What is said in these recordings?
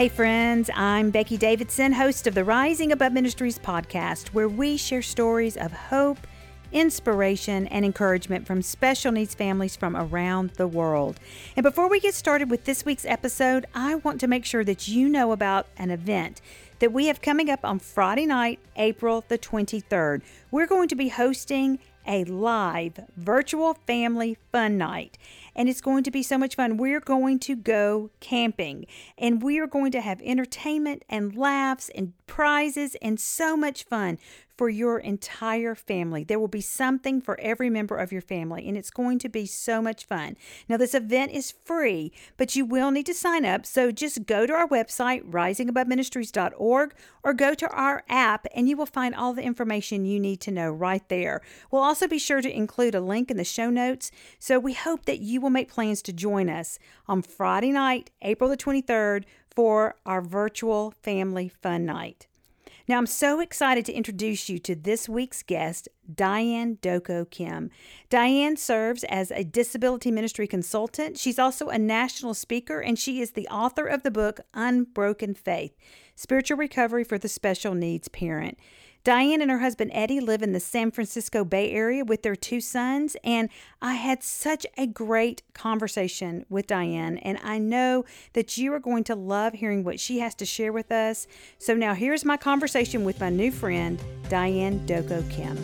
Hey, friends, I'm Becky Davidson, host of the Rising Above Ministries podcast, where we share stories of hope, inspiration, and encouragement from special needs families from around the world. And before we get started with this week's episode, I want to make sure that you know about an event that we have coming up on Friday night, April the 23rd. We're going to be hosting a live virtual family fun night and it's going to be so much fun. We're going to go camping and we are going to have entertainment and laughs and prizes and so much fun for your entire family. There will be something for every member of your family, and it's going to be so much fun. Now, this event is free, but you will need to sign up. So just go to our website, risingaboveministries.org, or go to our app, and you will find all the information you need to know right there. We'll also be sure to include a link in the show notes. So we hope that you will make plans to join us on Friday night, April the 23rd, for our virtual family fun night. Now, I'm so excited to introduce you to this week's guest, Diane Dokko Kim. Diane serves as a disability ministry consultant. She's also a national speaker, and she is the author of the book Unbroken Faith Spiritual Recovery for the Special Needs Parent. Diane and her husband Eddie live in the San Francisco Bay Area with their two sons, and I had such a great conversation with Diane, and I know that you are going to love hearing what she has to share with us. So now here's my conversation with my new friend, Diane Dokko Kim.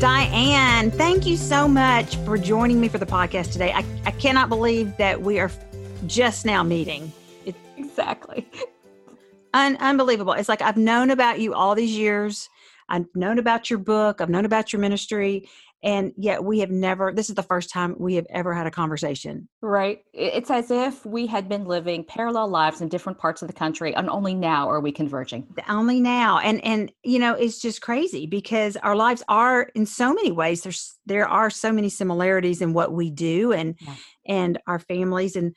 Diane, thank you so much for joining me for the podcast today. I, I cannot believe that we are just now meeting exactly. Un- unbelievable. It's like I've known about you all these years. I've known about your book. I've known about your ministry. And yet we have never, this is the first time we have ever had a conversation. Right. It's as if we had been living parallel lives in different parts of the country and only now are we converging. Only now. And, and, you know, it's just crazy because our lives are in so many ways, there's, there are so many similarities in what we do and, yeah. and our families. And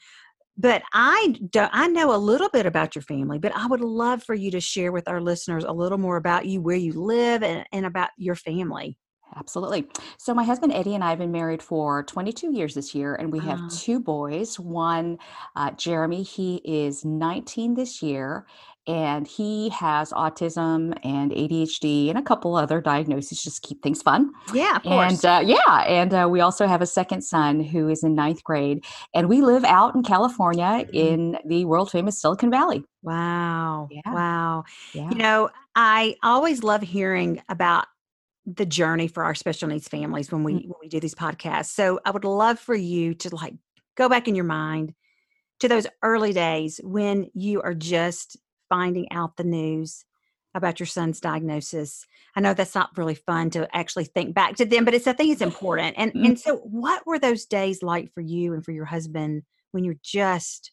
but I don't, I know a little bit about your family, but I would love for you to share with our listeners a little more about you, where you live, and, and about your family. Absolutely. So, my husband Eddie and I have been married for 22 years this year, and we have uh, two boys. One, uh, Jeremy, he is 19 this year, and he has autism and ADHD and a couple other diagnoses just keep things fun. Yeah, and uh, yeah, and uh, we also have a second son who is in ninth grade, and we live out in California mm-hmm. in the world famous Silicon Valley. Wow! Yeah. Wow! Yeah. You know, I always love hearing about the journey for our special needs families when we mm-hmm. when we do these podcasts. So I would love for you to like go back in your mind to those early days when you are just finding out the news about your son's diagnosis. I know that's not really fun to actually think back to them, but it's I think it's important. And mm-hmm. and so what were those days like for you and for your husband when you're just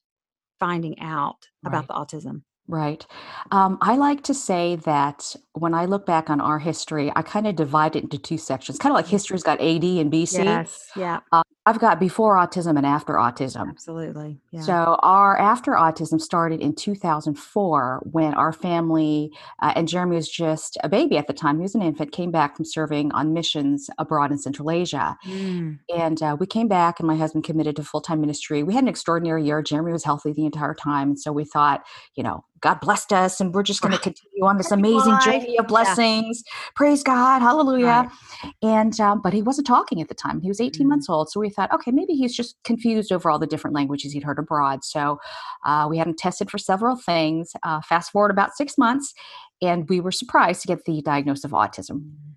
finding out right. about the autism? Right. Um, I like to say that when I look back on our history, I kind of divide it into two sections, kind of like mm-hmm. history's got AD and BC. Yes. Yeah. Uh, I've got before autism and after autism. Absolutely. Yeah. So our after autism started in 2004 when our family uh, and Jeremy was just a baby at the time. He was an infant. Came back from serving on missions abroad in Central Asia, mm. and uh, we came back, and my husband committed to full time ministry. We had an extraordinary year. Jeremy was healthy the entire time, and so we thought, you know, God blessed us, and we're just going to continue on this amazing journey of blessings. Yeah. Praise God, Hallelujah! Right. And um, but he wasn't talking at the time. He was 18 mm. months old, so we thought, okay, maybe he's just confused over all the different languages he'd heard abroad. So uh, we had him tested for several things. Uh, fast forward about six months, and we were surprised to get the diagnosis of autism. Mm-hmm.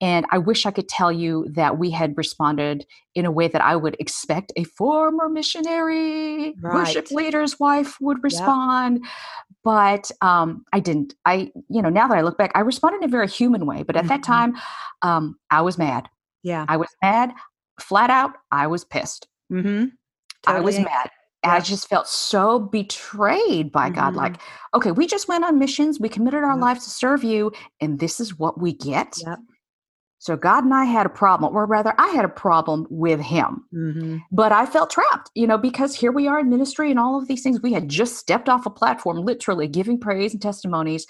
And I wish I could tell you that we had responded in a way that I would expect a former missionary right. worship leader's wife would respond. Yep. But um, I didn't. I, you know, now that I look back, I responded in a very human way. But at mm-hmm. that time, um, I was mad. Yeah. I was mad flat out, I was pissed. Mm-hmm. Totally. I was mad. I just felt so betrayed by mm-hmm. God. Like, okay, we just went on missions, we committed our yep. lives to serve you, and this is what we get. Yep. So God and I had a problem, or rather, I had a problem with him. Mm-hmm. But I felt trapped, you know, because here we are in ministry and all of these things. We had just stepped off a platform, literally giving praise and testimonies,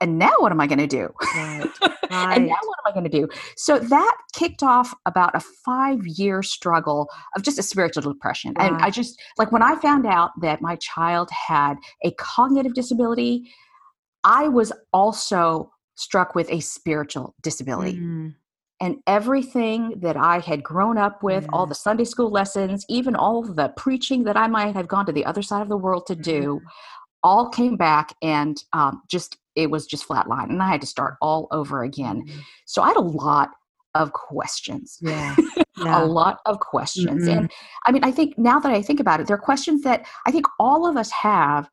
and now what am I going to do? Right. and now what am I going to do? So that kicked off about a five year struggle of just a spiritual depression. And I just, like, when I found out that my child had a cognitive disability, I was also struck with a spiritual disability. Mm, And everything that I had grown up with, all the Sunday school lessons, even all the preaching that I might have gone to the other side of the world to do, Mm-hmm. all came back and um, just, it was just flatline. And I had to start all over again. mm, So I had a lot of questions. Yeah. A lot of questions. Mhm. And I mean, I think now that I think about it, there are questions that I think all of us have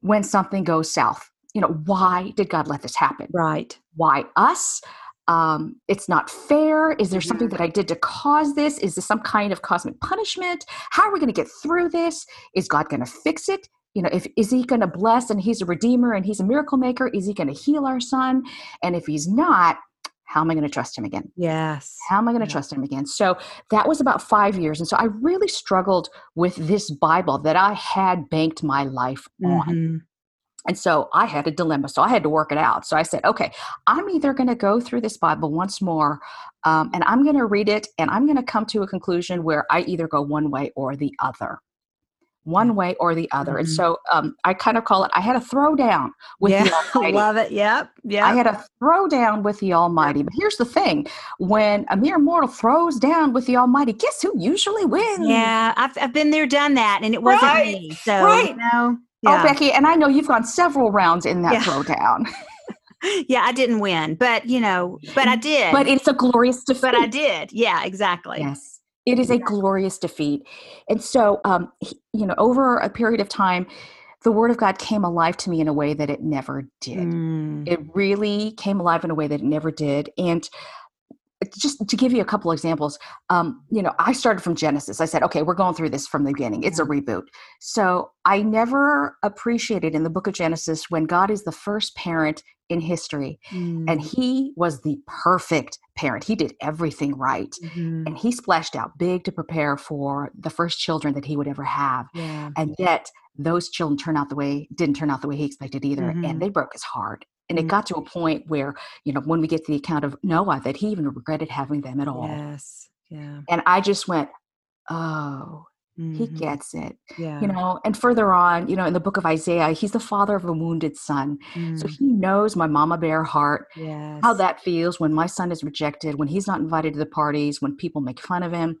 when something goes south. You know, why did God let this happen? Right. Why us? Um, it's not fair. Is there something Mhm. that I did to cause this? Is this some kind of cosmic punishment? How are we going to get through this? Is God going to fix it? You know, if is He going to bless and He's a redeemer and He's a miracle maker? Is He going to heal our son? And if He's not, how am I going to trust Him again? Yes. How am I going to Yeah. trust him again? So that was about five years. And so I really struggled with this Bible that I had banked my life on. And so I had a dilemma. So I had to work it out. So I said, okay, I'm either going to go through this Bible once more um, and I'm going to read it and I'm going to come to a conclusion where I either go one way or the other. One way or the other. And Mhm. so um, I kind of call it, I had a throwdown with yeah. the Almighty. Love it. Yep. Yep. I had a throwdown with the Almighty. But here's the thing when a mere mortal throws down with the Almighty, guess who usually wins? yeah. I've, I've been there, done that, and it wasn't Right, me. So, right. you know, Oh. Becky, and I know you've gone several rounds in that Yeah. throwdown, yeah, I didn't win, but, you know, but I did. but it's a glorious defeat. but I did. Yeah, exactly. Yes, it is a glorious defeat. And so, um, he- you know, over a period of time, the Word of God came alive to me in a way that it never did. Mm. It really came alive in a way that it never did. And just to give you a couple examples, um, you know, I started from Genesis. I said, okay, we're going through this from the beginning. It's a reboot. So I never appreciated in the book of Genesis when God is the first parent in history and Mm. he was the perfect parent. He did everything right. Mhm. And he splashed out big to prepare for the first children that he would ever have. Yeah. And yet those children turned out the way didn't turn out the way he expected either. Mhm. And they broke his heart. And it Mhm. got to a point where, you know, when we get to the account of Noah, that he even regretted having them at all. Yes. Yeah. And I just went, oh, he Mhm. gets it. Yeah. You know, and further on, you know, in the book of Isaiah, he's the father of a wounded son. So Mm. he knows my mama bear heart, yes. how that feels when my son is rejected, when he's not invited to the parties, when people make fun of him.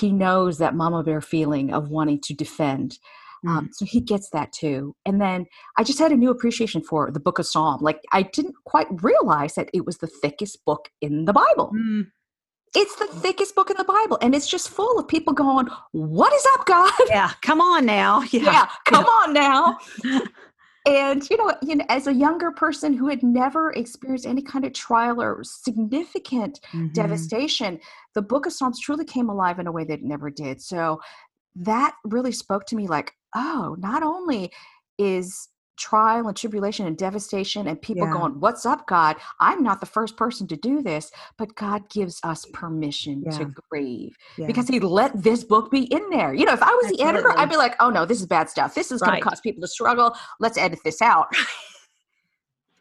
He knows that mama bear feeling of wanting to defend. Um, Mm. so he gets that too. And then I just had a new appreciation for the book of Psalm. Like I didn't quite realize that it was the thickest book in the Bible. Mm. It's the thickest book in the Bible. And it's just full of people going, What is up, God? Yeah. Come on now. Yeah. yeah, come on now. And you know, you know, as a younger person who had never experienced any kind of trial or significant Mhm. devastation, the book of Psalms truly came alive in a way that it never did. So that really spoke to me like, oh, not only is trial and tribulation and devastation and people Yeah. going, What's up, God? I'm not the first person to do this, but God gives us permission Yeah. to grieve Yeah. because He let this book be in there. You know, if I was the editor, I'd be like, Oh no, this is bad stuff. This is going to cause people to struggle. Let's edit this out.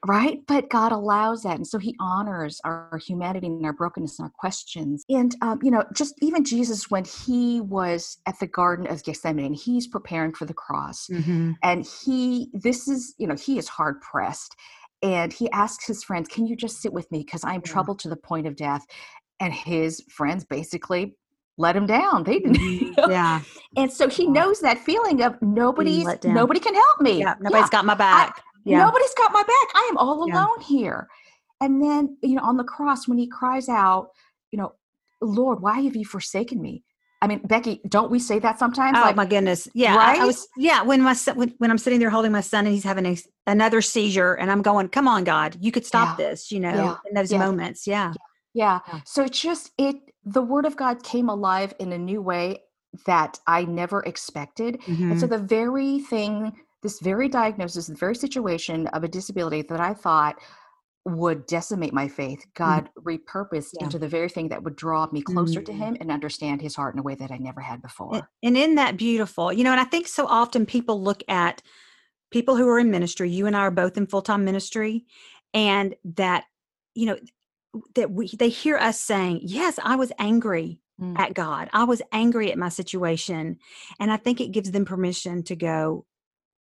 right? But God allows that. And so he honors our humanity and our brokenness and our questions. And, um, you know, just even Jesus, when he was at the Garden of Gethsemane, and he's preparing for the cross, Mhm. and he, this is, you know, he is hard pressed. And he asks his friends, Can you just sit with me? Because I'm Yeah. troubled to the point of death. And his friends basically let him down. They didn't. Mhm. Yeah. And so he knows that feeling of nobody's nobody can help me. Yeah. Nobody's got my back. Yeah. Nobody's got my back. I am all Yeah. alone here. And then, you know, on the cross, when he cries out, you know, Lord, why have you forsaken me? I mean, Becky, don't we say that sometimes? Oh like, my goodness! Yeah, I, I Right? was. Yeah, when my son, when, when I'm sitting there holding my son and he's having a, another seizure, and I'm going, "Come on, God, you could stop Yeah. this." You know, Yeah. in those Yeah. moments. Yeah. yeah. So it's just it the word of God came alive in a new way that I never expected. And so Mhm. the very thing, this very diagnosis, the very situation of a disability that I thought would decimate my faith, God repurposed Mm-hmm. Yeah. into the very thing that would draw me closer to Mhm. Him and understand His heart in a way that I never had before. And, and in that beautiful, you know, and I think so often people look at people who are in ministry, you and I are both in full time ministry, and that, you know, that we they hear us saying, Yes, I was angry mm. at God. I was angry at my situation. And I think it gives them permission to go,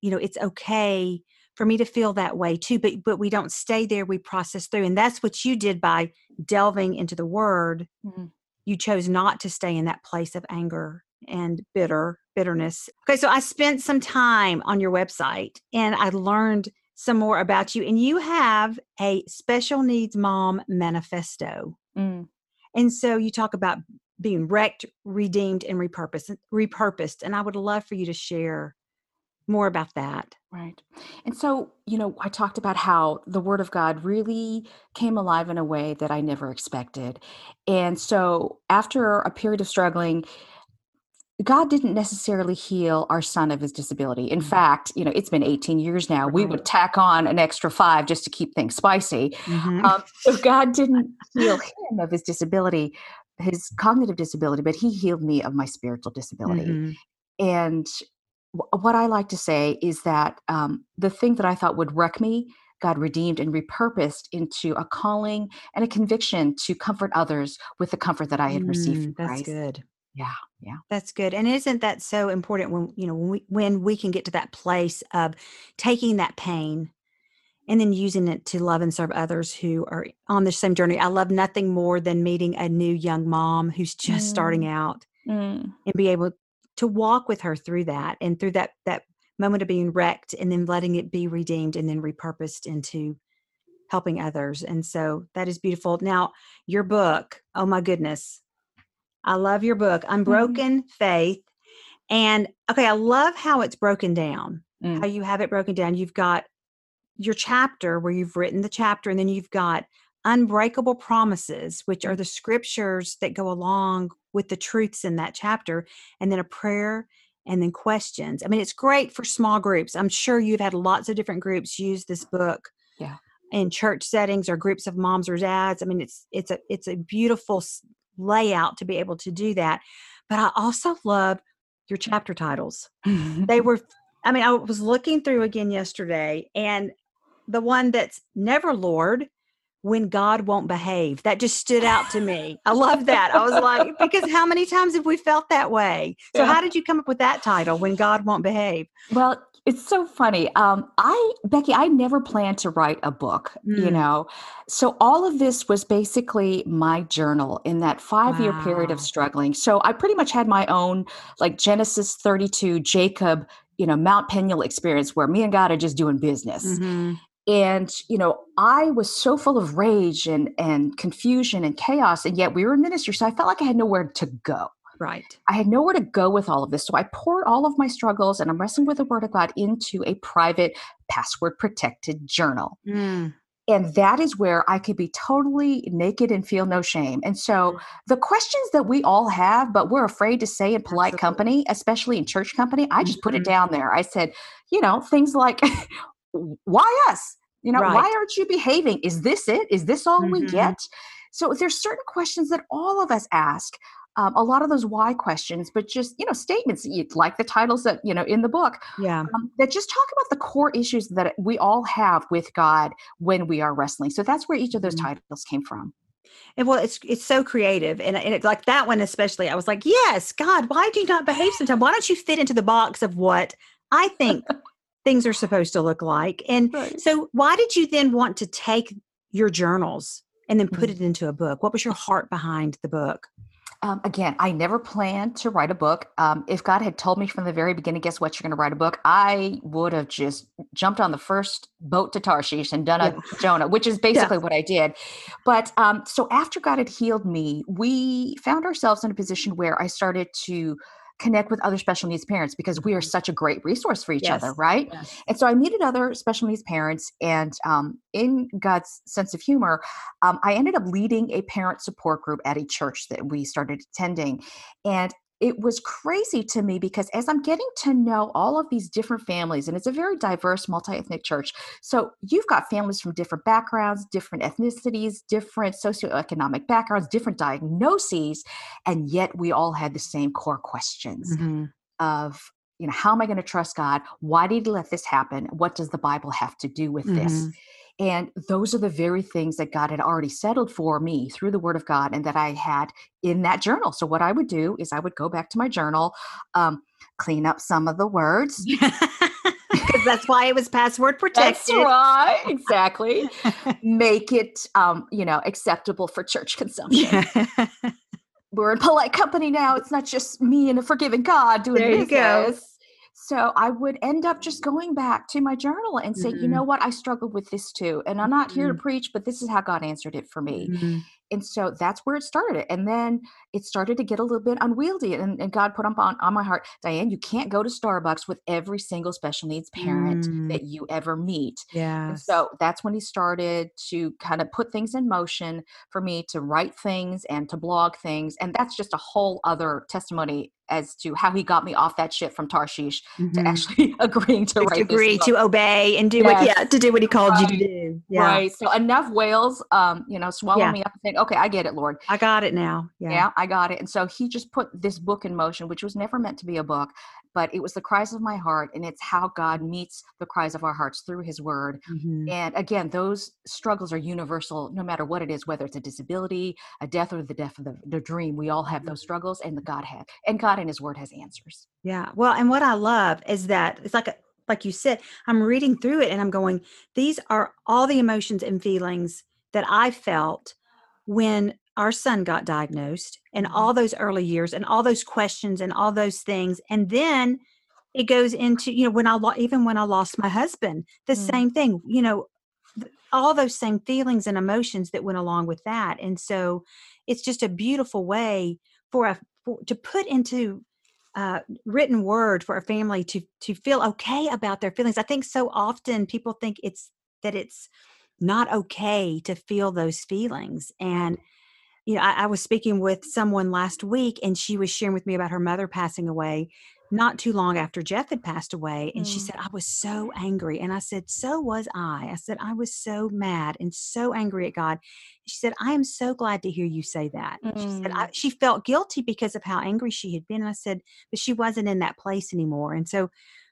you know, it's okay for me to feel that way too. But but we don't stay there, we process through. And that's what you did by delving into the word. Mm. You chose not to stay in that place of anger and bitter bitterness. Okay, so I spent some time on your website and I learned some more about you and you have a special needs mom manifesto. Mm. And so you talk about being wrecked, redeemed, and repurposed. Repurposed, and I would love for you to share more about that. Right. And so, you know, I talked about how the word of God really came alive in a way that I never expected. And so, after a period of struggling, God didn't necessarily heal our son of his disability. In mm-hmm. fact, you know, it's been 18 years now. Right. We would tack on an extra five just to keep things spicy. Mm-hmm. Um, so God didn't heal him of his disability, his cognitive disability, but he healed me of my spiritual disability. Mm-hmm. And what I like to say is that um, the thing that I thought would wreck me, God redeemed and repurposed into a calling and a conviction to comfort others with the comfort that I had received from mm, That's Christ. good. Yeah, yeah. That's good. And isn't that so important when, you know, when we, when we can get to that place of taking that pain and then using it to love and serve others who are on the same journey. I love nothing more than meeting a new young mom who's just mm. starting out mm. and be able to walk with her through that and through that that moment of being wrecked and then letting it be redeemed and then repurposed into helping others. And so that is beautiful. Now, your book, oh my goodness. I love your book, mm-hmm. Unbroken mm. Faith. And okay, I love how it's broken down. Mm. How you have it broken down. You've got your chapter where you've written the chapter and then you've got unbreakable promises which are the scriptures that go along with the truths in that chapter and then a prayer and then questions. I mean it's great for small groups. I'm sure you've had lots of different groups use this book yeah. in church settings or groups of moms or dads. I mean it's it's a it's a beautiful layout to be able to do that. But i also love your chapter titles. They were I mean, I was looking through again yesterday, and the one that's never Lord when God won't behave. That just stood out to me. I love that. I was like, because how many times have we felt that way? So, yeah. how did you come up with that title, When God Won't Behave? Well, it's so funny. Um, I, Becky, I never planned to write a book, mm. you know. So, all of this was basically my journal in that five year wow. period of struggling. So, I pretty much had my own, like Genesis 32, Jacob you know mount peniel experience where me and god are just doing business mm-hmm. And you know i was so full of rage and and confusion and chaos and yet we were in ministry so i felt like i had nowhere to go right i had nowhere to go with all of this so i poured all of my struggles and i'm wrestling with the word of god into a private password protected journal mm and that is where I could be totally naked and feel no shame. And so mm. the questions that we all have, but we're afraid to say in polite Absolutely. company, especially in church company, I just mm-hmm. put it mm-hmm. down there. I said, you know, things like, why us? You know, right. why aren't you behaving? Is this it? Is this all mm-hmm. we get? So there's certain questions that all of us ask um, a lot of those why questions, but just you know statements like the titles that you know in the book, yeah, um, that just talk about the core issues that we all have with God when we are wrestling. So that's where each of those mm-hmm. titles came from. And well, it's it's so creative, and and it's like that one especially. I was like, yes, God, why do you not behave sometimes? Why don't you fit into the box of what I think things are supposed to look like? And right. so, why did you then want to take your journals and then put mm-hmm. it into a book? What was your heart behind the book? Um, again, I never planned to write a book. Um, if God had told me from the very beginning, guess what, you're going to write a book, I would have just jumped on the first boat to Tarshish and done a Jonah, which is basically yeah. what I did. But um, so after God had healed me, we found ourselves in a position where I started to connect with other special needs parents because we are mm-hmm. such a great resource for each yes. other, right? Yes. And so I needed other special needs parents, and um, in God's sense of humor, um, I ended up leading a parent support group at a church that we started attending. And it was crazy to me because as I'm getting to know all of these different families, and it's a very diverse, multi ethnic church. So you've got families from different backgrounds, different ethnicities, different socioeconomic backgrounds, different diagnoses, and yet we all had the same core questions mm-hmm. of you know, how am I going to trust God? Why did He let this happen? What does the Bible have to do with this? And those are the very things that God had already settled for me through the Word of God and that I had in that journal. So, what I would do is I would go back to my journal, um, clean up some of the words. Because that's why it was password That's protected. right, exactly. Make it, um, you know, acceptable for church consumption. Yeah. We're in polite company now. It's not just me and a forgiving God doing There you go. business. So I would end up just going back to my journal and say, you Mhm. know what, I struggled with this too. And I'm not here to Mhm. preach, but this is how God answered it for me. Mhm. And so that's where it started. And then it started to get a little bit unwieldy. And, and God put up on, on my heart, Diane, you can't go to Starbucks with every single special needs parent Mm. that you ever meet. Yes. so that's when he started to kind of put things in motion for me to write things and to blog things. And that's just a whole other testimony as to how he got me off that shit from Tarshish to Mhm. actually agreeing to to write agree to obey and do what yeah to do what he called you to do yeah Right. So enough whales, um, you know, swallow Yeah. me up and saying, okay, I get it, Lord. i got it now yeah, Yeah. I got it. And so he just put this book in motion, which was never meant to be a book, but it was the cries of my heart. And it's how God meets the cries of our hearts through his word. Mhm. And again, those struggles are universal, no matter what it is, whether it's a disability, a death, or the death of the, the dream. We all have those struggles, and the God had, and God in His Word has answers. Yeah. Well, and what I love is that it's like a, like you said, I'm reading through it and I'm going, these are all the emotions and feelings that I felt when our son got diagnosed and Mhm. all those early years and all those questions and all those things. And then it goes into, you know, when I lo- even when I lost my husband, the Mm. same thing, you know, th- all those same feelings and emotions that went along with that. And so it's just a beautiful way for a for, to put into uh, written word for a family to to feel okay about their feelings. I think so often people think it's that it's not okay to feel those feelings. And you know, I, I was speaking with someone last week, and she was sharing with me about her mother passing away not too long after Jeff had passed away. And she Mm. said, I was so angry. And I said, So was I. I said, I was so mad and so angry at God. She said, I am so glad to hear you say that. She said, I, Mm. she felt guilty because of how angry she had been. And I said, But she wasn't in that place anymore. And so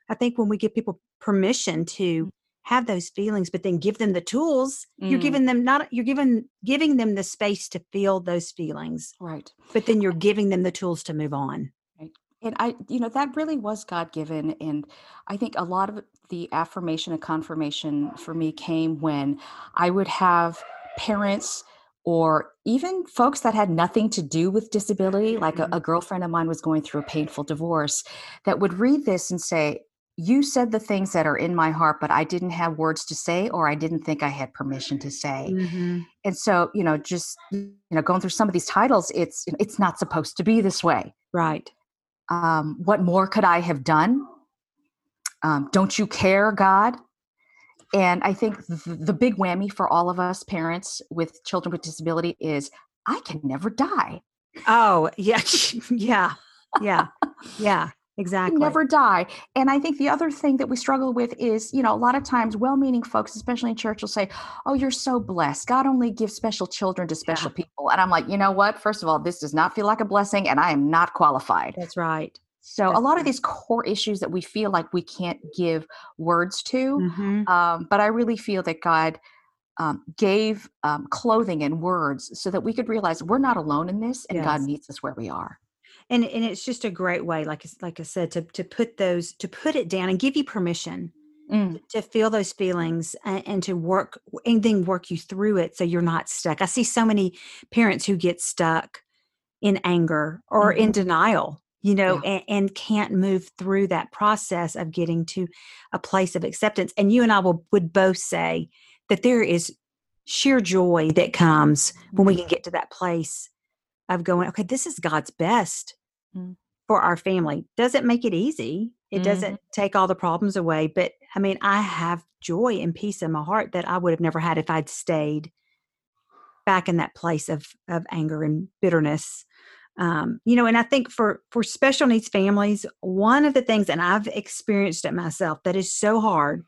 I think when we give people permission to have those feelings, but then give them the tools, you're Mm. giving them not, you're giving, giving them the space to feel those feelings, Right. but then you're giving them the tools to move on. right And I, you know, that really was God given. And I think a lot of the affirmation and confirmation for me came when I would have parents or even folks that had nothing to do with disability, like a, Mhm. a girlfriend of mine was going through a painful divorce, that would read this and say, You said the things that are in my heart, but I didn't have words to say, or I didn't think I had permission to say. Mhm. And so, you know, just you know, going through some of these titles, it's it's not supposed to be this way Right. um, what more could I have done? Um, don't you care, God? And I think th- the big whammy for all of us parents with children with disability is I can never die. Oh, yeah. yeah. Yeah. Yeah. Exactly. never die. And I think the other thing that we struggle with is, you know, a lot of times well meaning folks, especially in church, will say, Oh, you're so blessed. God only gives special children to special people. And I'm like, you know what? First of all, this does not feel like a blessing, and I am not qualified. That's right. So a lot right. of these core issues that we feel like we can't give words to, Mhm. um, but I really feel that God um, gave um, clothing and words so that we could realize we're not alone in this, and God Yes. meets us where we are. And and it's just a great way, like like I said, to to put those to put it down and give you permission Mm, to feel those feelings and, and to work and then work you through it so you're not stuck. I see so many parents who get stuck in anger or in Mhm. denial, you know, Yeah. and, and can't move through that process of getting to a place of acceptance. And you and I will would both say that there is sheer joy that comes when we Mhm. can get to that place of going, okay, this is God's best Mm. for our family. Doesn't make it easy. It Mhm. doesn't take all the problems away. But I mean, I have joy and peace in my heart that I would have never had if I'd stayed back in that place of of anger and bitterness. Um, you know, and I think for for special needs families, one of the things, and I've experienced it myself, that is so hard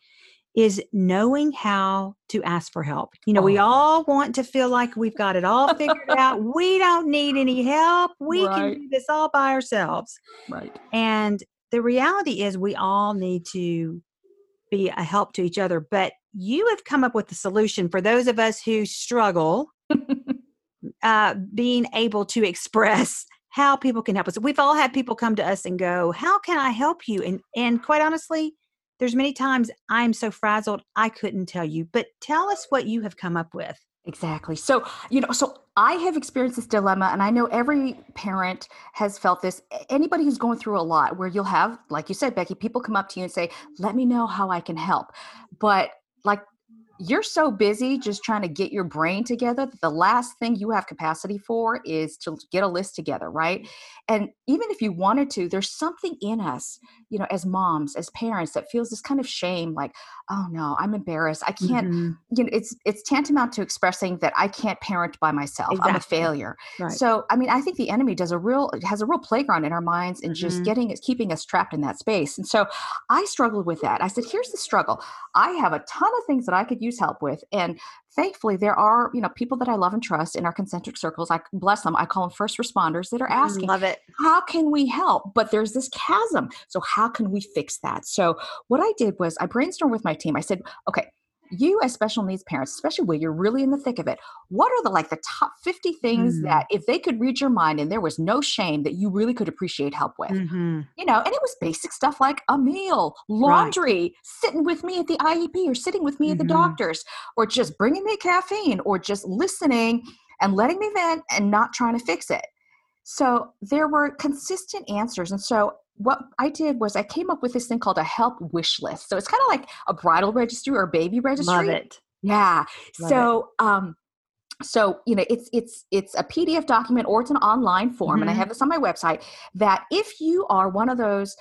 is knowing how to ask for help. You know, we Oh. all want to feel like we've got it all figured out. We don't need any help. We can do this all by ourselves. Right. And the reality is we all need to be a help to each other. But you have come up with the solution for those of us who struggle uh, being able to express how people can help us. We've all had people come to us and go, "How can I help you?" And and quite honestly, there's many times I'm so frazzled I couldn't tell you. But tell us what you have come up with. Exactly. So, you know, so I have experienced this dilemma, and I know every parent has felt this. Anybody who's going through a lot, where you'll have, like you said, Becky, people come up to you and say, Let me know how I can help. But like you're so busy just trying to get your brain together that the last thing you have capacity for is to get a list together, right? And even if you wanted to, there's something in us, you know, as moms, as parents, that feels this kind of shame, like, oh no, I'm embarrassed. I can't, mm-hmm. you know, it's it's tantamount to expressing that I can't parent by myself. Exactly. I'm a failure. Right. So I mean, I think the enemy does a real has a real playground in our minds and mm-hmm. just getting it, keeping us trapped in that space. And so I struggled with that. I said, here's the struggle. I have a ton of things that I could use help with. And thankfully there are you know people that i love and trust in our concentric circles i bless them i call them first responders that are asking love it how can we help but there's this chasm so how can we fix that so what i did was i brainstormed with my team i said okay you as special needs parents especially when you're really in the thick of it what are the like the top 50 things mm. that if they could read your mind and there was no shame that you really could appreciate help with mm-hmm. you know and it was basic stuff like a meal laundry right. sitting with me at the iep or sitting with me mm-hmm. at the mm-hmm. doctor's or just bringing me caffeine or just listening and letting me vent and not trying to fix it so there were consistent answers and so what I did was I came up with this thing called a help wish list. So it's kind of like a bridal registry or a baby registry. Love it. Yeah. Love so it. um so you know it's it's it's a pdf document or it's an online form mm-hmm. and i mm-hmm. have this on my website that if you are one of those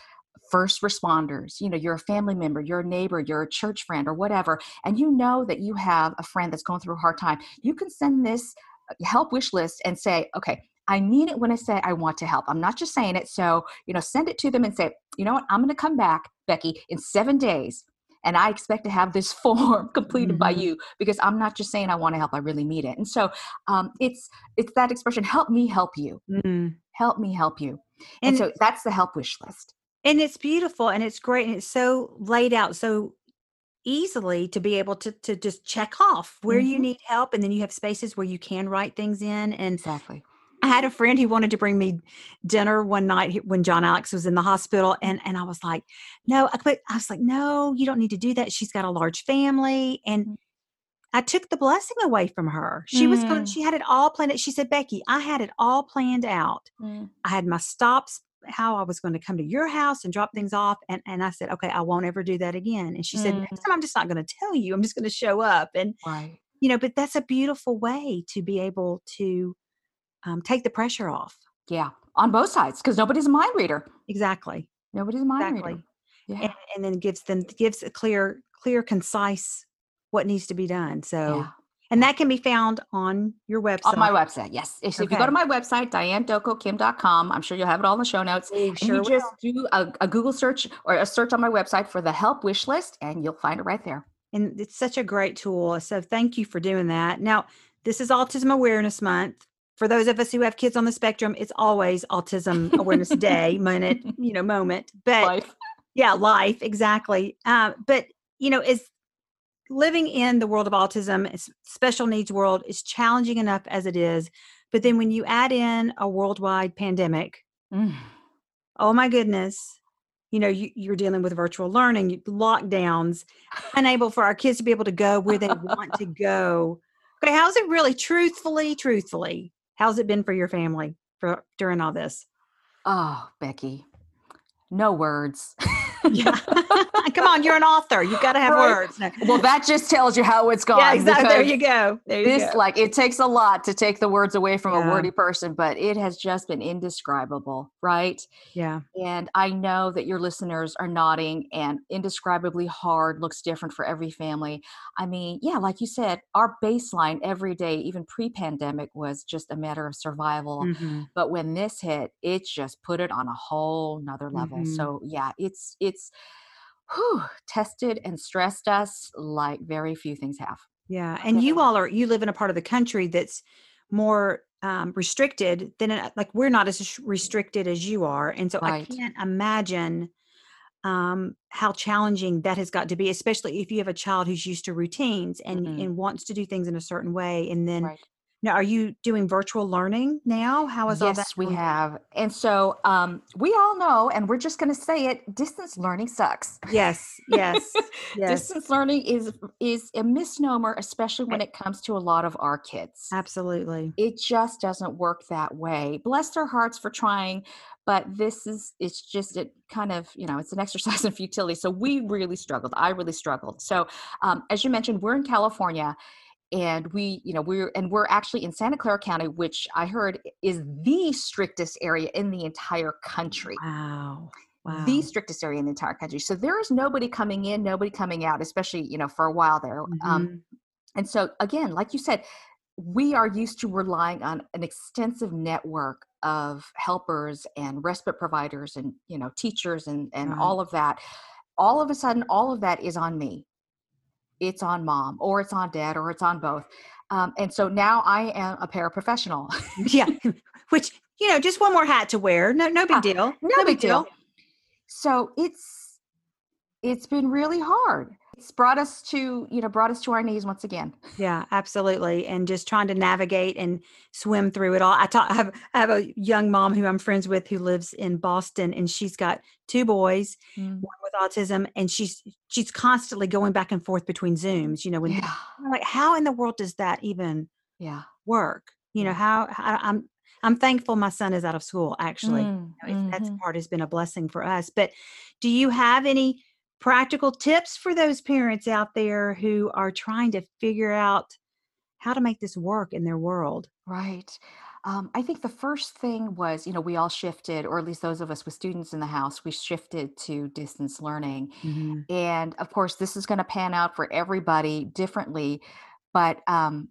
first responders you know you're a family member you're a neighbor you're a church friend or whatever and you know that you have a friend that's going through a hard time you can send this uh, help wish list and say okay I mean it when I say I want to help. I'm not just saying it. So, you know, send it to them and say, you know what, I'm going to come back, Becky, in seven days. And I expect to have this form completed mm-hmm. by you because I'm not just saying I want to help. I really mean it. And so um, it's it's that expression, help me help you. Mm-hmm. Help me help you. And, and so that's the help wish list. And it's beautiful and it's great and it's so laid out so easily to be able to to just check off where mm-hmm. you need help and then you have spaces where you can write things in and exactly I had a friend who wanted to bring me dinner one night when John Alex was in the hospital, and and I was like, no, I, I was like, no, you don't need to do that. She's got a large family, and mm. I took the blessing away from her. She mm. was going. She had it all planned. Out. She said, Becky, I had it all planned out. Mm. I had my stops, how I was going to come to your house and drop things off, and and I said, okay, I won't ever do that again. And she said, next mm. time I'm just not going to tell you. I'm just going to show up, and right. you know, but that's a beautiful way to be able to um, take the pressure off. Yeah, on both sides because nobody's a mind reader. Exactly. Nobody's a mind exactly. reader. Yeah. And, and, then gives them gives a clear, clear, concise what needs to be done. So. Yeah. And that can be found on your website. On my website, yes. If, okay. if you go to my website, dianedokkokim.com, I'm sure you'll have it all in the show notes. You and sure you just do a, a Google search or a search on my website for the help wish list, and you'll find it right there. And it's such a great tool. So thank you for doing that. Now, this is Autism Awareness Month for those of us who have kids on the spectrum, it's always Autism Awareness Day, minute, you know, moment. But life. yeah, life exactly. Uh, but you know, is living in the world of autism, special needs world, is challenging enough as it is. But then when you add in a worldwide pandemic, mm. oh my goodness, you know, you, are dealing with virtual learning, lockdowns, unable for our kids to be able to go where they want to go. Okay, how's it really, truthfully, truthfully? How's it been for your family for during all this? Oh, Becky, no words. yeah. Come on, you're an author. You've got to have right. words. No. Well, that just tells you how it's gone. Yeah, exactly. There you go. There you this, go. like, it takes a lot to take the words away from yeah. a wordy person, but it has just been indescribable, right? Yeah. And I know that your listeners are nodding, and indescribably hard looks different for every family. I mean, yeah, like you said, our baseline every day, even pre pandemic, was just a matter of survival. Mm-hmm. But when this hit, it just put it on a whole nother level. Mm-hmm. So, yeah, it's, it's, whew, tested and stressed us like very few things have. Yeah. And you all are, you live in a part of the country that's more um, restricted than, like, we're not as restricted as you are. And so right. I can't imagine um, how challenging that has got to be, especially if you have a child who's used to routines and Mhm. and wants to do things in a certain way, and then Right. Now, are you doing virtual learning now? How is all that? Yes, we have. And so um, we all know, and we're just going to say it distance learning sucks. Yes, yes, yes, Distance learning is is a misnomer, especially when it comes to a lot of our kids. absolutely. It just doesn't work that way. Bless their hearts for trying, but this is it's just it kind of you know it's an exercise in futility. So we really struggled. I really struggled. So um, as you mentioned, we're in California, and we you know we're and we're actually in Santa Clara County, which I heard is the strictest area in the entire country Wow, wow. the strictest area in the entire country. So there is nobody coming in, nobody coming out, especially you know for a while there. Um, Mhm. and so again, like you said, we are used to relying on an extensive network of helpers and respite providers and you know teachers and and Right. all of that. All of a sudden, all of that is on me. It's on mom, or it's on dad, or it's on both. Um, and so now I am a paraprofessional. yeah, which you know, just one more hat to wear. No, no big Yeah, deal. no big deal. So it's it's been really hard. It's brought us to, you know, brought us to our knees once again. Yeah, absolutely. And just trying to navigate and swim through it all. I, talk, I, have, I have a young mom who I'm friends with who lives in Boston, and she's got two boys, one with autism, and she's she's constantly going back and forth between Zooms. You know, when Yeah. Like, how in the world does that even Yeah. work? You know, how, how I'm I'm thankful my son is out of school. Actually, Mm, you know, it's- that's part has been a blessing for us. But do you have any practical tips for those parents out there who are trying to figure out how to make this work in their world? Right. Um, I think the first thing was, you know, we all shifted, or at least those of us with students in the house, we shifted to distance learning. Mhm. And of course, this is going to pan out for everybody differently, but um,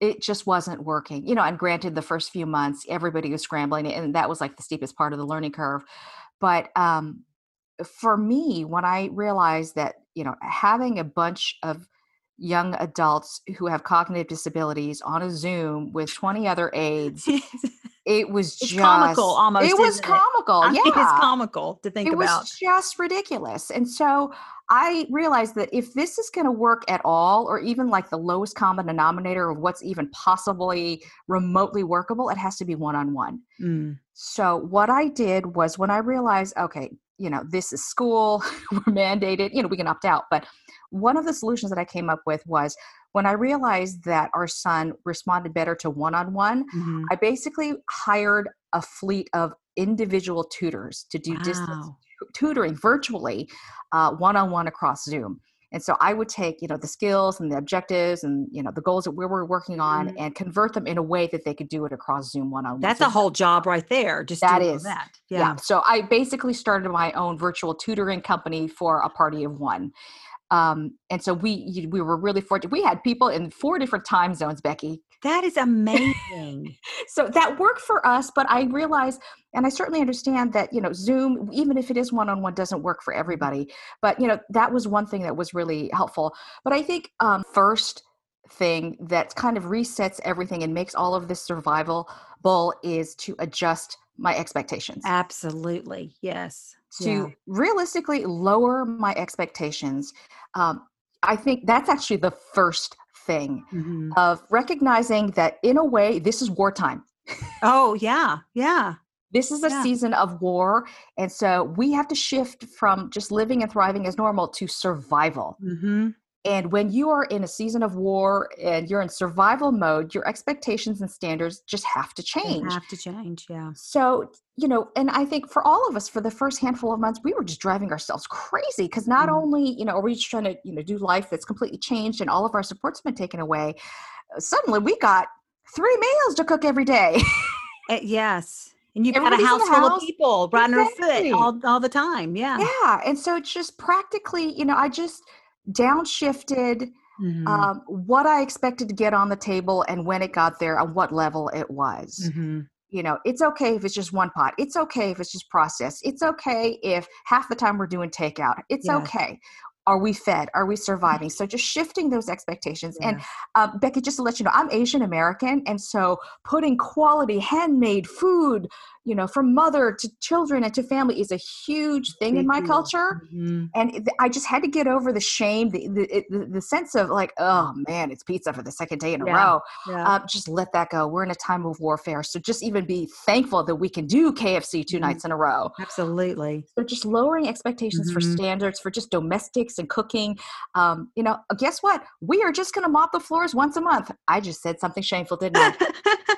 it just wasn't working. You know, and granted, the first few months, everybody was scrambling, and that was like the steepest part of the learning curve. But um, for me, when I realized that, you know, having a bunch of young adults who have cognitive disabilities on a Zoom with 20 other aides, it was It's just comical almost, It was isn't it? comical. Yeah it's comical to think it about. It was just ridiculous and so i realized that if this is going to work at all or even like the lowest common denominator of what's even possibly remotely workable it has to be one-on-one Mm. so what i did was when i realized okay you know this is school we're mandated you know we can opt out. But one of the solutions that i came up with was when i realized that our son responded better to one-on-one Mhm. i basically hired a fleet of individual tutors to do distance tutoring virtually uh, one-on-one across zoom and so i would take you know the skills and the objectives and you know the goals that we were working on Mhm. and convert them in a way that they could do it across zoom one-on-one That's So a whole job right there. Just That is. that. yeah. Yeah. so i basically started my own virtual tutoring company for a party of one um, and so we we were really fortunate we had people in four different time zones becky That is amazing. so that worked for us but i realize, and i certainly understand that you know zoom even if it is one-on-one doesn't work for everybody but you know that was one thing that was really helpful but i think um, first thing that kind of resets everything and makes all of this survival survivable is to adjust my expectations Absolutely. Yes. to Yeah. realistically lower my expectations um, i think that's actually the first thing Mhm. of recognizing that in a way this is wartime Oh, yeah. Yeah. this is a Yeah. season of war and so we have to shift from just living and thriving as normal to survival hmm and when you are in a season of war and you're in survival mode your expectations and standards just have to They change have to change. Yeah. so you know and i think for all of us for the first handful of months we were just driving ourselves crazy because not Mm. only you know are we just trying to you know do life that's completely changed and all of our support's been taken away uh, suddenly we got three meals to cook every day Eh, yes. And you've got a Everybody's in house full of people Exactly. foot all, all the time. Yeah. yeah and so it's just practically you know i just downshifted Mhm. um, what i expected to get on the table and when it got there and what level it was Mhm. you know it's okay if it's just one pot it's okay if it's just processed it's okay if half the time we're doing takeout it's Yes. okay are we fed are we surviving so just shifting those expectations yeah. and um, becky just to let you know i'm asian american and so putting quality handmade food you know from mother to children and to family is a huge thing in my culture mm-hmm. and i just had to get over the shame the, the, the, the, sense of like oh man it's pizza for the second day in a yeah. row yeah. Uh, just let that go we're in a time of warfare so just even be thankful that we can do kfc 2 mm-hmm. nights in a row absolutely so just lowering expectations mm-hmm. for standards for just and cooking um, you know guess what we are just going to mop the floors once a month i just said something shameful didn't i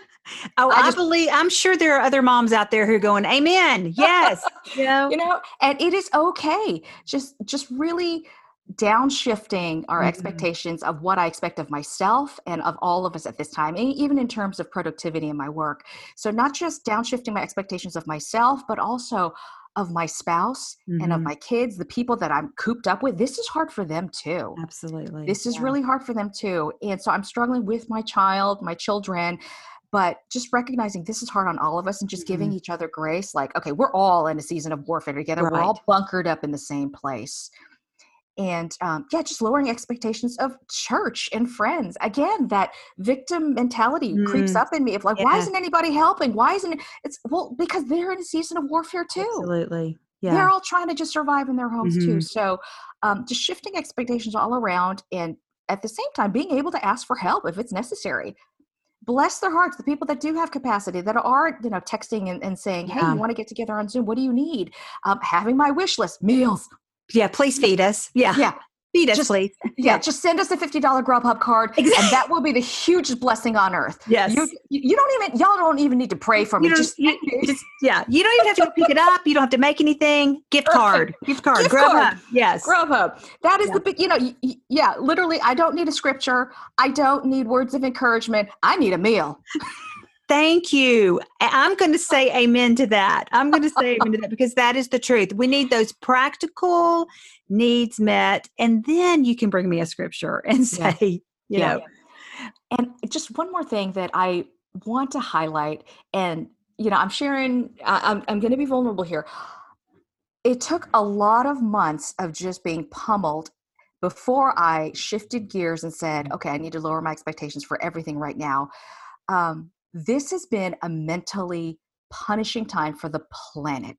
Oh, I, just, I, believe. I'm sure there are other moms out there who are going, "Amen." Yes, you know, you know, and it is okay. Just, just really downshifting our mm-hmm. expectations of what I expect of myself and of all of us at this time, even in terms of productivity in my work. So, not just downshifting my expectations of myself, but also of my spouse mm-hmm. and of mm-hmm. my kids, the people that I'm cooped up with. This is hard for them too. Absolutely. This is yeah. really hard for them too. And so, I'm struggling with my child, my children but just recognizing this is hard on all of us and just mm-hmm. giving each other grace like okay we're all in a season of warfare together right. we're all bunkered up in the same place and um, yeah just lowering expectations of church and friends again that victim mentality mm. creeps up in me of like yeah. why isn't anybody helping why isn't it it's well because they're in a season of warfare too absolutely yeah. they're all trying to just survive in their homes mm-hmm. too so um, just shifting expectations all around and at the same time being able to ask for help if it's necessary bless their hearts the people that do have capacity that are you know texting and, and saying hey yeah. you want to get together on zoom what do you need um, having my wish list meals yeah please feed us yeah yeah Feed us, just, please. Yeah, just send us a fifty dollar Grubhub card, exactly. and that will be the hugest blessing on earth. Yes, you, you don't even y'all don't even need to pray for me. Just, you, just, yeah, you don't even have to pick it up. You don't have to make anything. Gift card, gift card, gift Grubhub. Card. Yes, Grubhub. That is yeah. the big. You know, yeah, literally. I don't need a scripture. I don't need words of encouragement. I need a meal. Thank you. I'm going to say amen to that. I'm going to say amen to that because that is the truth. We need those practical needs met. And then you can bring me a scripture and say, yeah. you yeah. know. And just one more thing that I want to highlight, and, you know, I'm sharing, I'm, I'm going to be vulnerable here. It took a lot of months of just being pummeled before I shifted gears and said, okay, I need to lower my expectations for everything right now. Um, this has been a mentally punishing time for the planet,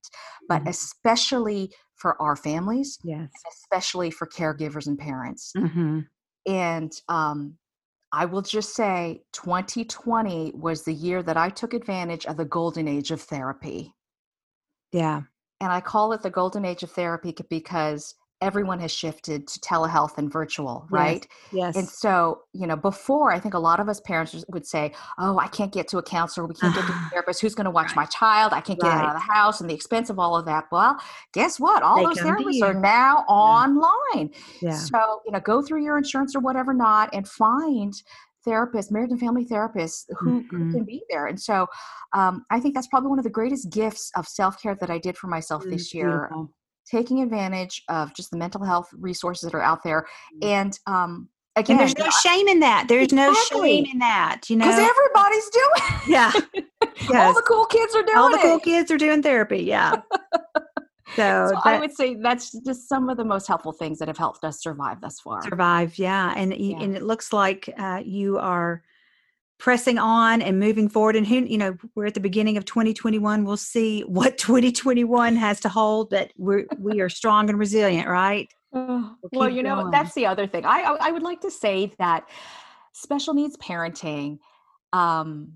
but mm-hmm. especially for our families, yes, especially for caregivers and parents. Mm-hmm. And um, I will just say 2020 was the year that I took advantage of the golden age of therapy. Yeah. And I call it the golden age of therapy because everyone has shifted to telehealth and virtual, right? Yes. yes. And so, you know, before I think a lot of us parents would say, "Oh, I can't get to a counselor. We can't get to a therapist. Who's going to watch right. my child? I can't get right. out of the house, and the expense of all of that." Well, guess what? All they those therapists are now yeah. online. Yeah. So, you know, go through your insurance or whatever not, and find therapists, marriage and family therapists who, mm-hmm. can be there. And so um, I think that's probably one of the greatest gifts of self care that I did for myself mm, this year. Taking advantage of just the mental health resources that are out there. Mm-hmm. And um, again, and there's no shame in that. There's exactly. no shame in that. You know, because everybody's doing it. Yeah. yes. All the cool kids are doing All the it. cool kids are doing therapy. Yeah. So, so I would say that's just some of the most helpful things that have helped us survive thus far. Survive, yeah, and yeah. and it looks like uh, you are pressing on and moving forward. And who you know we're at the beginning of 2021 we'll see what 2021 has to hold but we're we are strong and resilient right? We'll, well you know that's the other thing. I, I, I would like to say that special needs parenting um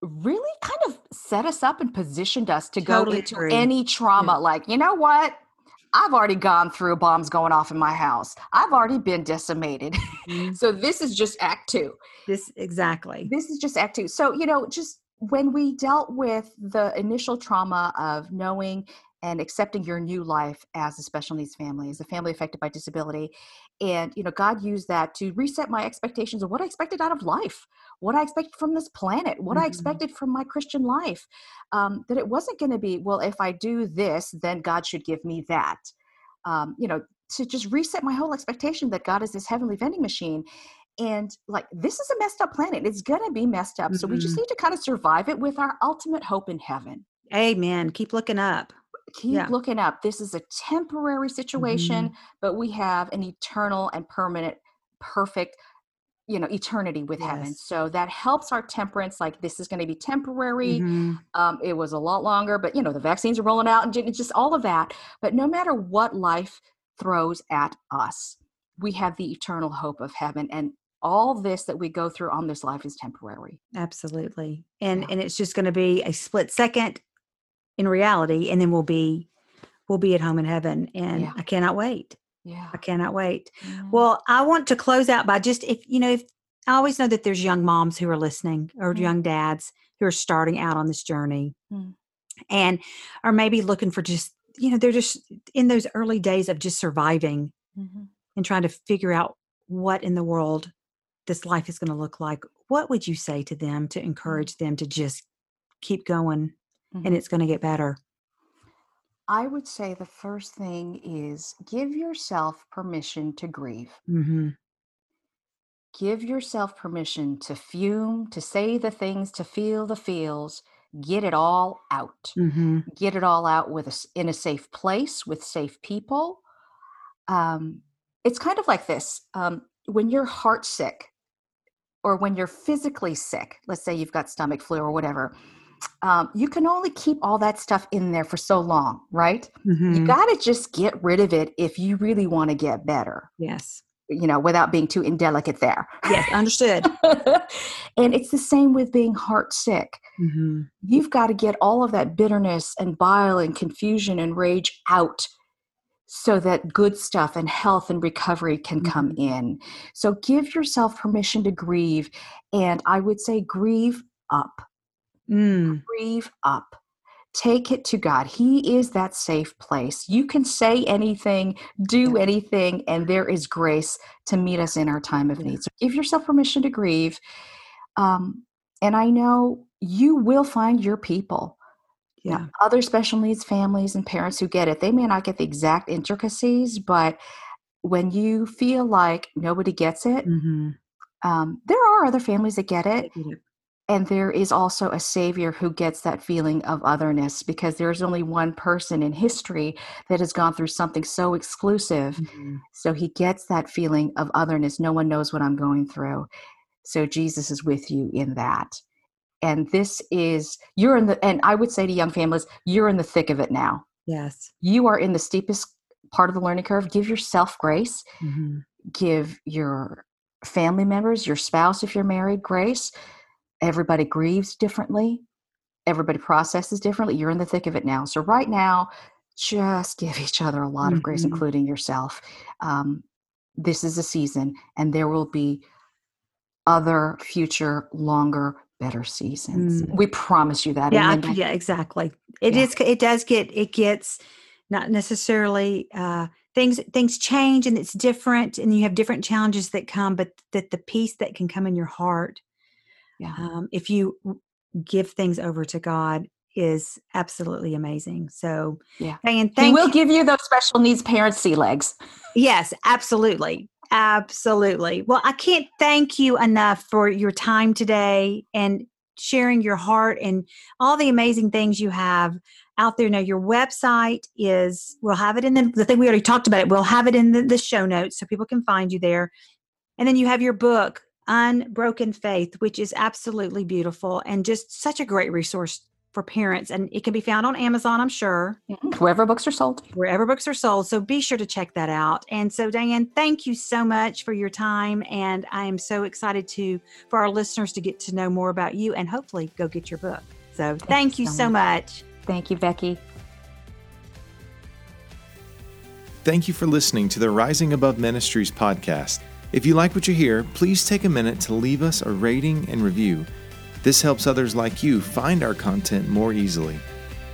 really kind of set us up and positioned us to totally go into true. any trauma. Yeah. like you know what I've already gone through bombs going off in my house. I've already been decimated. Mm-hmm. so this is just act 2. This exactly. This is just act 2. So, you know, just when we dealt with the initial trauma of knowing and accepting your new life as a special needs family, as a family affected by disability. And, you know, God used that to reset my expectations of what I expected out of life, what I expected from this planet, what mm-hmm. I expected from my Christian life. Um, that it wasn't going to be, well, if I do this, then God should give me that. Um, you know, to just reset my whole expectation that God is this heavenly vending machine. And like, this is a messed up planet. It's going to be messed up. Mm-hmm. So we just mm-hmm. need to kind of survive it with our ultimate hope in heaven. Amen. Keep looking up keep yeah. looking up. This is a temporary situation, mm-hmm. but we have an eternal and permanent, perfect, you know, eternity with yes. heaven. So that helps our temperance. Like this is going to be temporary. Mm-hmm. Um, it was a lot longer, but you know, the vaccines are rolling out and just all of that. But no matter what life throws at us, we have the eternal hope of heaven. And all this that we go through on this life is temporary. Absolutely. And yeah. and it's just going to be a split second in reality and then we'll be we'll be at home in heaven and yeah. I cannot wait. Yeah. I cannot wait. Well, I want to close out by just if you know if I always know that there's young moms who are listening or mm. young dads who are starting out on this journey mm. and are maybe looking for just you know they're just in those early days of just surviving mm-hmm. and trying to figure out what in the world this life is going to look like, what would you say to them to mm. encourage them to just keep going mm-hmm. and it's going to get better? I would say the first thing is give yourself permission to grieve. Mm-hmm. Give yourself permission to fume, to say the things, to feel the feels. Get it all out. Mm-hmm. Get it all out with a, in a safe place with safe people. Um, it's kind of like this: um, when you're heart sick, or when you're physically sick, let's say you've got stomach flu or whatever, um, you can only keep all that stuff in there for so long, right? Mm-hmm. You got to just get rid of it if you really want to get better. Yes. You know, without being too indelicate there. Yes, understood. and it's the same with being heart sick. Mm-hmm. You've got to get all of that bitterness and bile and confusion and rage out so that good stuff and health and recovery can come mm-hmm. in. So give yourself permission to grieve. And I would say, grieve up. Mm. Grieve up. Take it to God. He is that safe place. You can say anything, do yeah. anything, and there is grace to meet us in our time of yeah. need. So give yourself permission to grieve. Um, and I know you will find your people yeah. other special needs families and parents who get it, they may not get the exact intricacies, but when you feel like nobody gets it, mm-hmm. um, there are other families that get it. And there is also a savior who gets that feeling of otherness because there's only one person in history that has gone through something so exclusive. Mm-hmm. So he gets that feeling of otherness. No one knows what I'm going through. So Jesus is with you in that and this is you're in the and i would say to young families you're in the thick of it now yes you are in the steepest part of the learning curve give yourself grace mm-hmm. give your family members your spouse if you're married grace everybody grieves differently everybody processes differently you're in the thick of it now so right now just give each other a lot mm-hmm. of grace mm-hmm. including yourself um, this is a season and there will be other future longer better seasons. Mm. We promise you that. Yeah, I, yeah, exactly. It yeah. is. It does get. It gets not necessarily uh, things. Things change and it's different, and you have different challenges that come. But that the peace that can come in your heart, yeah. Um, if you give things over to God, is absolutely amazing. So, yeah, and thank he will give you those special needs parents sea legs. Yes, absolutely. Absolutely. Well, I can't thank you enough for your time today and sharing your heart and all the amazing things you have out there. Now, your website is, we'll have it in the, the thing we already talked about it, we'll have it in the, the show notes so people can find you there. And then you have your book, Unbroken Faith, which is absolutely beautiful and just such a great resource for parents and it can be found on Amazon, I'm sure. Mm-hmm. Wherever books are sold. Wherever books are sold. So be sure to check that out. And so Diane, thank you so much for your time and I am so excited to for our listeners to get to know more about you and hopefully go get your book. So thank, thank you so, so much. much. Thank you, Becky. Thank you for listening to the Rising Above Ministries podcast. If you like what you hear, please take a minute to leave us a rating and review. This helps others like you find our content more easily.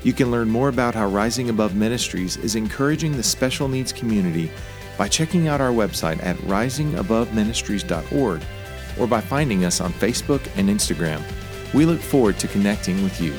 You can learn more about how Rising Above Ministries is encouraging the special needs community by checking out our website at risingaboveministries.org or by finding us on Facebook and Instagram. We look forward to connecting with you.